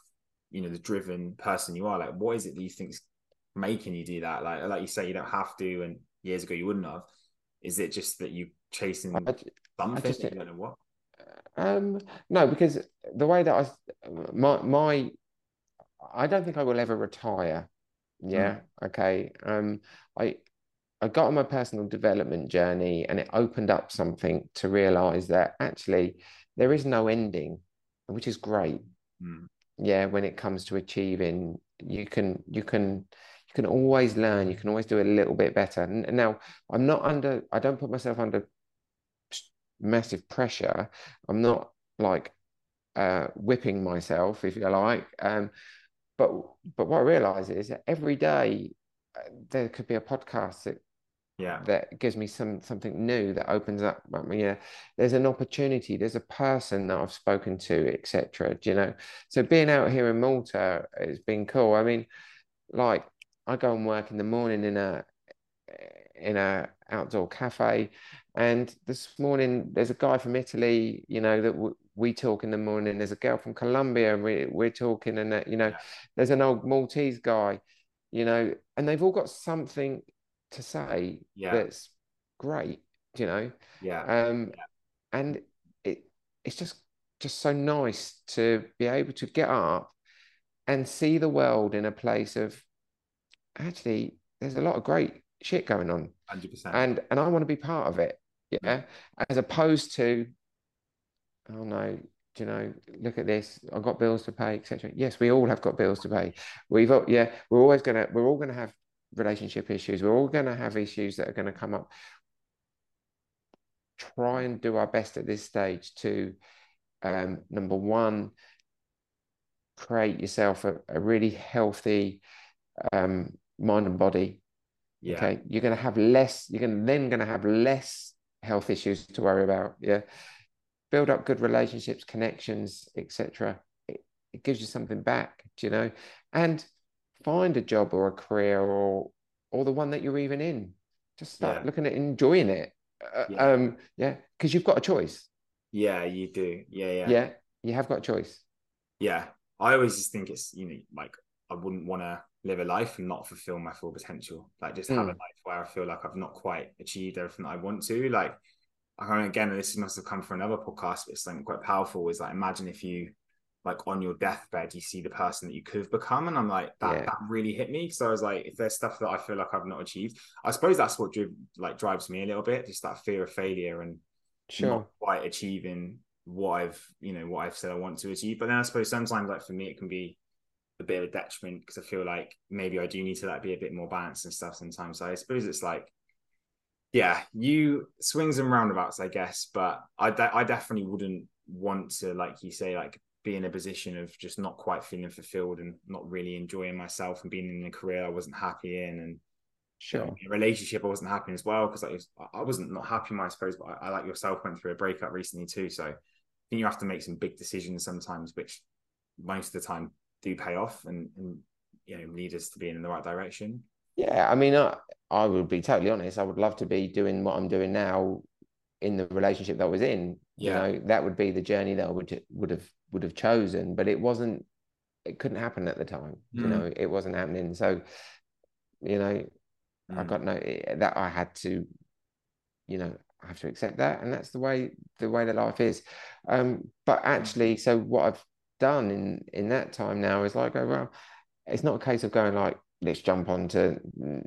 you know the driven person you are? Like, what is it that you think's making you do that? Like like you say, you don't have to, and years ago you wouldn't have. Is it just that you chasing I, something? I, just, I don't know what. Um, no, because the way that I my my I don't think I will ever retire. Yeah. Mm. Okay. Um, I I got on my personal development journey and it opened up something to realize that actually there is no ending, which is great. Mm. Yeah, when it comes to achieving, you can you can you can always learn, you can always do a little bit better. And now I'm not under I don't put myself under massive pressure. I'm not like uh, whipping myself, if you like. Um, but but what I realize is that every day uh, there could be a podcast that yeah that gives me some something new that opens up I mean, yeah there's an opportunity there's a person that I've spoken to etc you know so being out here in Malta has been cool I mean like I go and work in the morning in a in a outdoor cafe and this morning there's a guy from Italy you know that w- we talk in the morning there's a girl from Colombia and we, we're talking and you know there's an old Maltese guy you know and they've all got something to say yeah. that's great, you know. Yeah. Um, yeah. and it it's just just so nice to be able to get up and see the world in a place of actually there's a lot of great shit going on. 100%. And and I want to be part of it. Yeah. As opposed to oh no, you know, look at this, I've got bills to pay, etc. Yes, we all have got bills to pay. We've yeah, we're always gonna we're all gonna have relationship issues. We're all going to have issues that are going to come up. Try and do our best at this stage to, um, number one, create yourself a, a really healthy um, mind and body. Yeah. Okay, you're going to have less. You're gonna then going to have less health issues to worry about. Yeah, build up good relationships, connections, etc. It, it gives you something back. Do you know? And find a job or a career or or the one that you're even in. Just start yeah. looking at enjoying it. Uh, yeah. Um, yeah, because you've got a choice. Yeah, you do. Yeah, yeah, yeah. You have got a choice. Yeah, I always just think it's you know like I wouldn't want to live a life and not fulfill my full potential. Like just have mm. a life where I feel like I've not quite achieved everything I want to. Like I again, this must have come from another podcast, but it's something quite powerful. Is like imagine if you like on your deathbed you see the person that you could have become and i'm like that yeah. that really hit me so i was like if there's stuff that i feel like i've not achieved i suppose that's what driv- like drives me a little bit just that fear of failure and sure. not quite achieving what i've you know what i've said i want to achieve but then i suppose sometimes like for me it can be a bit of a detriment because i feel like maybe i do need to like be a bit more balanced and stuff sometimes. So i suppose it's like yeah you swings and roundabouts i guess but i de- i definitely wouldn't want to like you say like be in a position of just not quite feeling fulfilled and not really enjoying myself and being in a career I wasn't happy in and sure. a relationship I wasn't happy in as well because I, was, I wasn't not happy I suppose but I, I, like yourself went through a breakup recently too so I think you have to make some big decisions sometimes which most of the time do pay off and, and you know lead us to being in the right direction yeah I mean I, I would be totally honest I would love to be doing what I'm doing now in the relationship that I was in yeah. you know that would be the journey that I would would have would have chosen but it wasn't it couldn't happen at the time mm. you know it wasn't happening so you know mm. I got no eh, that I had to you know I have to accept that and that's the way the way that life is um but actually so what I've done in in that time now is like oh well it's not a case of going like let's jump on to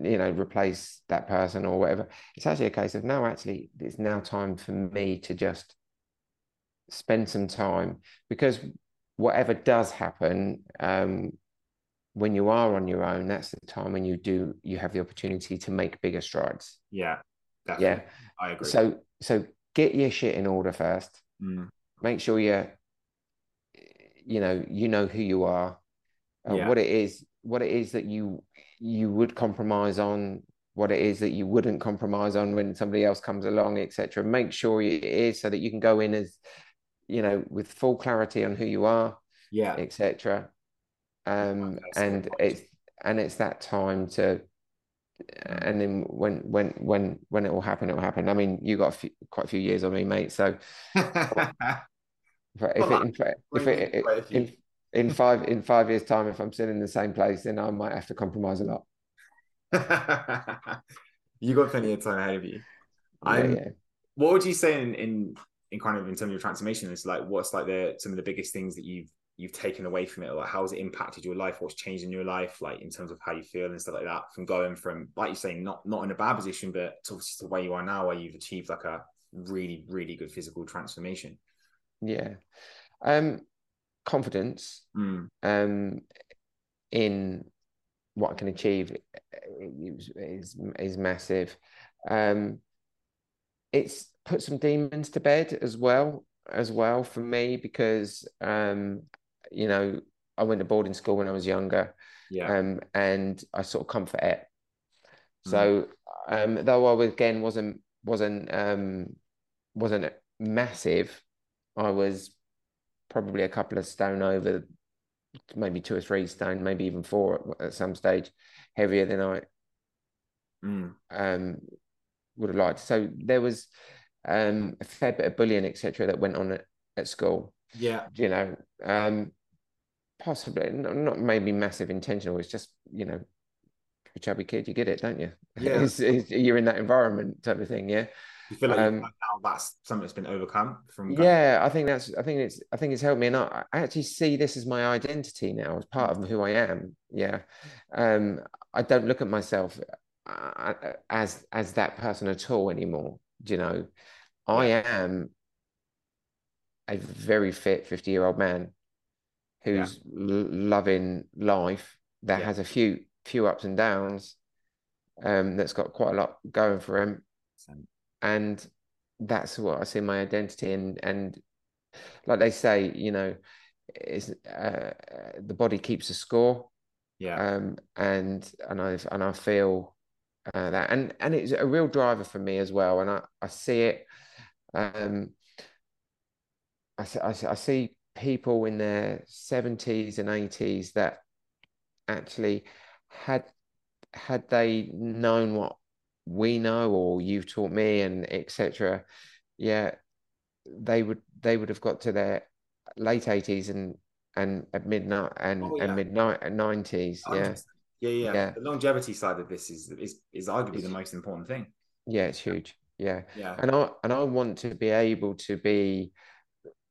you know replace that person or whatever. It's actually a case of now actually it's now time for me to just spend some time because whatever does happen um, when you are on your own that's the time when you do you have the opportunity to make bigger strides. Yeah definitely. yeah i agree. So so get your shit in order first. Mm. make sure you you know you know who you are uh, yeah. what it is what it is that you you would compromise on what it is that you wouldn't compromise on when somebody else comes along etc make sure it is so that you can go in as you know with full clarity on who you are yeah. etc um and it's and it's that time to and then when when when when it will happen it will happen. I mean you got a few, quite a few years on me mate so in, in five in five years time if i'm still in the same place then i might have to compromise a lot. You got plenty of time ahead of you. Yeah, yeah. what would you say in, in in kind of in terms of your transformation is like what's like the some of the biggest things that you've you've taken away from it? Like how has it impacted your life? What's changed in your life like in terms of how you feel and stuff like that from going from like you're saying not not in a bad position but to, to where you are now where you've achieved like a really really good physical transformation yeah um confidence mm. um in what I can achieve is is, is massive um it's put some demons to bed as well as well for me because um you know I went to boarding school when I was younger yeah um and I sort of comfort it mm. so um though I again wasn't wasn't um wasn't massive I was probably a couple of stone over maybe two or three stone maybe even four at some stage heavier than I mm. um would have liked. So there was um, a fair bit of bullying, etc., that went on at, at school. Yeah, you know, um, possibly not, not maybe massive intentional. It's just you know, a chubby kid, you get it, don't you? Yeah, it's, it's, you're in that environment type of thing. Yeah. You feel like, um, now that's something that's been overcome from. Yeah, I think that's. I think it's. I think it's helped me, and I, I actually see this as my identity now, as part of who I am. Yeah, um, I don't look at myself uh, as as that person at all anymore. Do you know, I am a very fit fifty year old man who's yeah. l- loving life that yeah. has a few few ups and downs. Um, that's got quite a lot going for him. And that's what I see my identity and and like they say, you know, is uh, the body keeps a score. Yeah. Um, and and I and I feel uh, that and and it's a real driver for me as well and i i see it um I, I, I see people in their 70s and 80s that actually had had they known what we know or you've taught me and etc yeah they would they would have got to their late 80s and and at midnight and oh, yeah. and midnight 90s yeah yeah, yeah, yeah. The longevity side of this is is is arguably it's, the most important thing. Yeah, it's huge. Yeah. Yeah. And I and I want to be able to be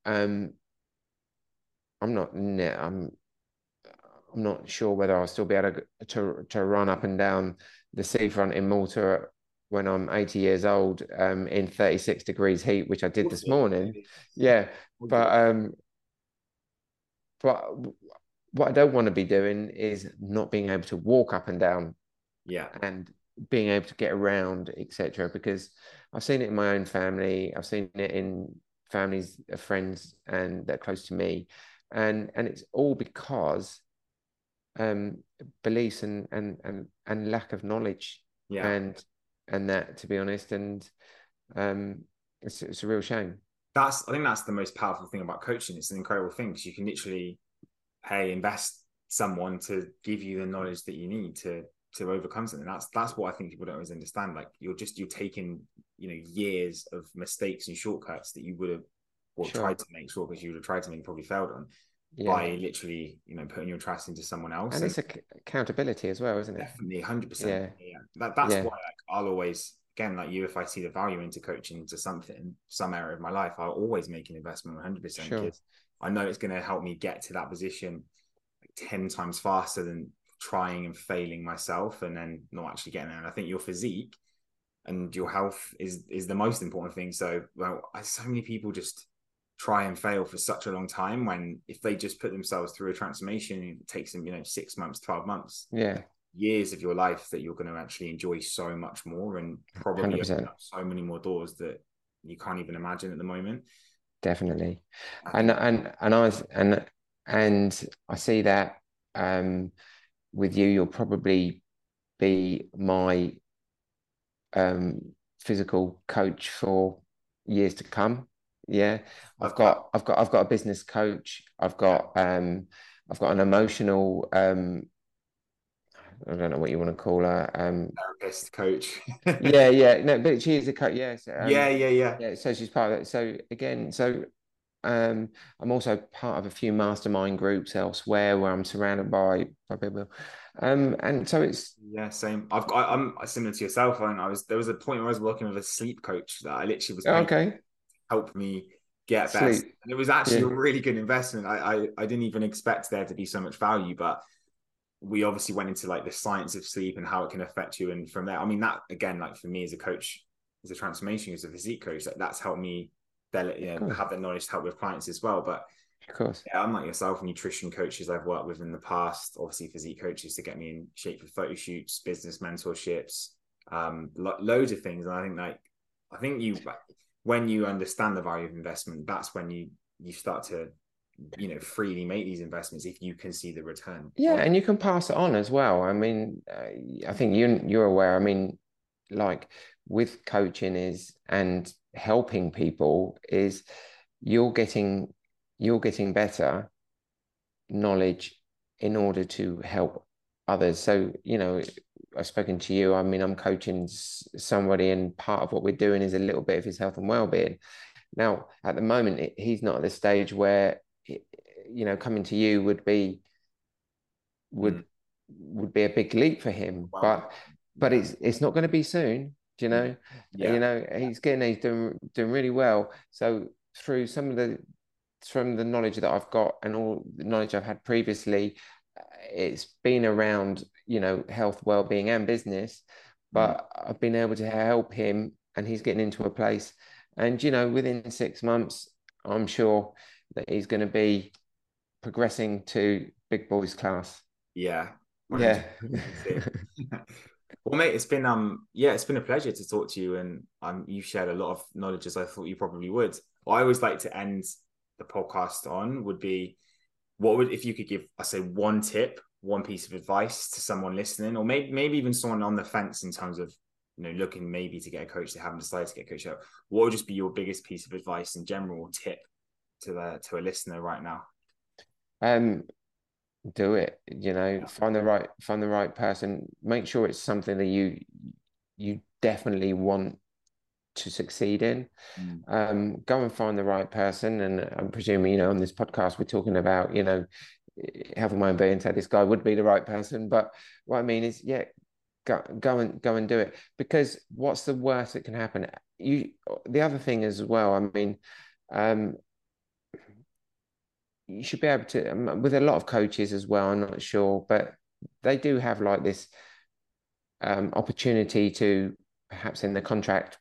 um I'm not I'm I'm not sure whether I'll still be able to to, to run up and down the seafront in Malta when I'm 80 years old um, in 36 degrees heat, which I did this morning. Yeah, but um, but what I don't want to be doing is not being able to walk up and down. Yeah. And being able to get around, etc. Because I've seen it in my own family. I've seen it in families of friends and that are close to me and and it's all because um beliefs and and and, and lack of knowledge Yeah. and and that to be honest and um it's, it's a real shame that's I think that's the most powerful thing about coaching. It's an incredible thing because you can literally pay invest someone to give you the knowledge that you need to to overcome something. That's that's what I think people don't always understand. Like you're just you're taking you know years of mistakes and shortcuts that you would have or Sure. tried to make shortcuts you would have tried to make probably failed on yeah by literally you know putting your trust into someone else. and it's ac- accountability as well isn't it Definitely, hundred Yeah. percent. Yeah, that that's Yeah. why like, I'll always again like you. If I see the value into coaching into something, some area of my life, I'll always make an investment, one hundred percent, Sure. because I know it's going to help me get to that position like ten times faster than trying and failing myself, and then not actually getting there. And I think your physique and your health is is the most important thing. So, well, I, so many people just try and fail for such a long time when if they just put themselves through a transformation it takes them you know six months 12 months yeah. years of your life that you're going to actually enjoy so much more and probably open up so many more doors that you can't even imagine at the moment. definitely. And and and I was and and I see that um with you you'll probably be my um physical coach for years to come yeah I've got I've got I've got a business coach I've got um I've got an emotional um I don't know what you want to call her um therapist, coach. yeah yeah no but she is a coach yes um, yeah, yeah, yeah. yeah so she's part of it so again so um i'm also part of a few mastermind groups elsewhere where i'm surrounded by by people um and so it's Yeah, same. I've got. I'm similar to yourself. And I was there was a point where I was working with a sleep coach that I literally was paying okay help me get better. Sleep. And it was actually Yeah. a really good investment. I, I I didn't even expect there to be so much value, but we obviously went into like the science of sleep and how it can affect you. And from there, I mean, that again, like for me as a coach, as a transformation, as a physique coach, like that's helped me del- you know, have that knowledge to help with clients as well. But of course yeah, I'm like yourself, nutrition coaches I've worked with in the past, obviously physique coaches to get me in shape for photo shoots, business mentorships, um, lo- loads of things. And I think like, I think you, when you understand the value of investment, that's when you, you start to, you know, freely make these investments if you can see the return. yeah and you can pass it on as well i mean i think you you're aware i mean like with coaching is and helping people is you're getting you're getting better knowledge in order to help others so you know i've spoken to you. I mean i'm coaching somebody and part of what we're doing is a little bit of his health and well-being. Now at the moment it- he's not at the stage where it- you know coming to you would be would would be a big leap for him Wow. but but it's it's not going to be soon do you know? Yeah, you know he's getting he's doing doing really well. So through some of the from the knowledge that i've got and all the knowledge i've had previously uh, it's been around you know health well-being and business but i've been able to help him and he's getting into a place. And you know within six months i'm sure that he's going to be progressing to big boys class. Yeah. yeah. Well, mate, it's been um yeah, it's been a pleasure to talk to you, and um you've shared a lot of knowledge as I thought you probably would. What I always like to end the podcast on would be what would if you could give I say one tip, one piece of advice to someone listening, or maybe maybe even someone on the fence in terms of you know looking maybe to get a coach, they haven't decided to get a coach out. What would just be your biggest piece of advice in general tip to the to a listener right now? um do it you know find the right find the right person make sure it's something that you you definitely want to succeed in Mm. um go and find the right person and i'm presuming you know on this podcast we're talking about you know having my own being so this guy would be the right person but what i mean is yeah go go and go and do it. Because what's the worst that can happen? You the other thing as well i mean um you should be able to um, with a lot of coaches as well i'm not sure but they do have like this um, opportunity to perhaps in the contract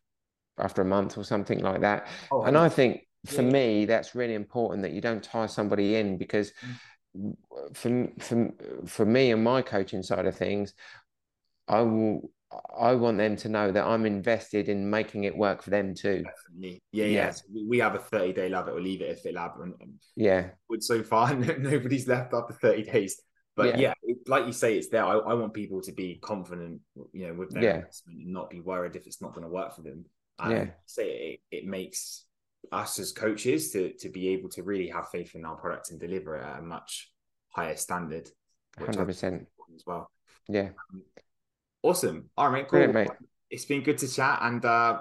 after a month or something like that. Oh, and i think for Yeah. me that's really important that you don't tie somebody in because for, for, for me and my coaching side of things i will I want them to know that I'm invested in making it work for them too. Definitely. Yeah, yeah. yeah. So we have a 30 day love it or leave it at FitLab. And, and yeah. So far, nobody's left after 30 days. But yeah, yeah it, like you say, it's there. I, I, want people to be confident, you know, with their yeah. investment and not be worried if it's not going to work for them. And yeah. say it, it makes us as coaches to to be able to really have faith in our product and deliver it at a much higher standard. Hundred percent as well. Yeah. Um, awesome. All right, cool. Brilliant, it's been good to chat, and uh,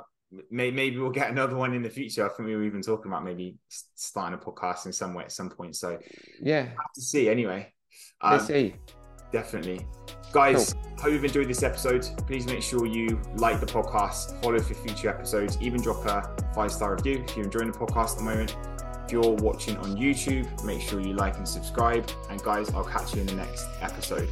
may, maybe we'll get another one in the future. I think we were even talking about maybe starting a podcast in some way at some point. So yeah, have to see anyway. Um, Let's see. Definitely. Guys, cool. hope you've enjoyed this episode. Please make sure you like the podcast, follow for future episodes, even drop a five star review if you're enjoying the podcast at the moment. If you're watching on YouTube, make sure you like and subscribe. And guys, I'll catch you in the next episode.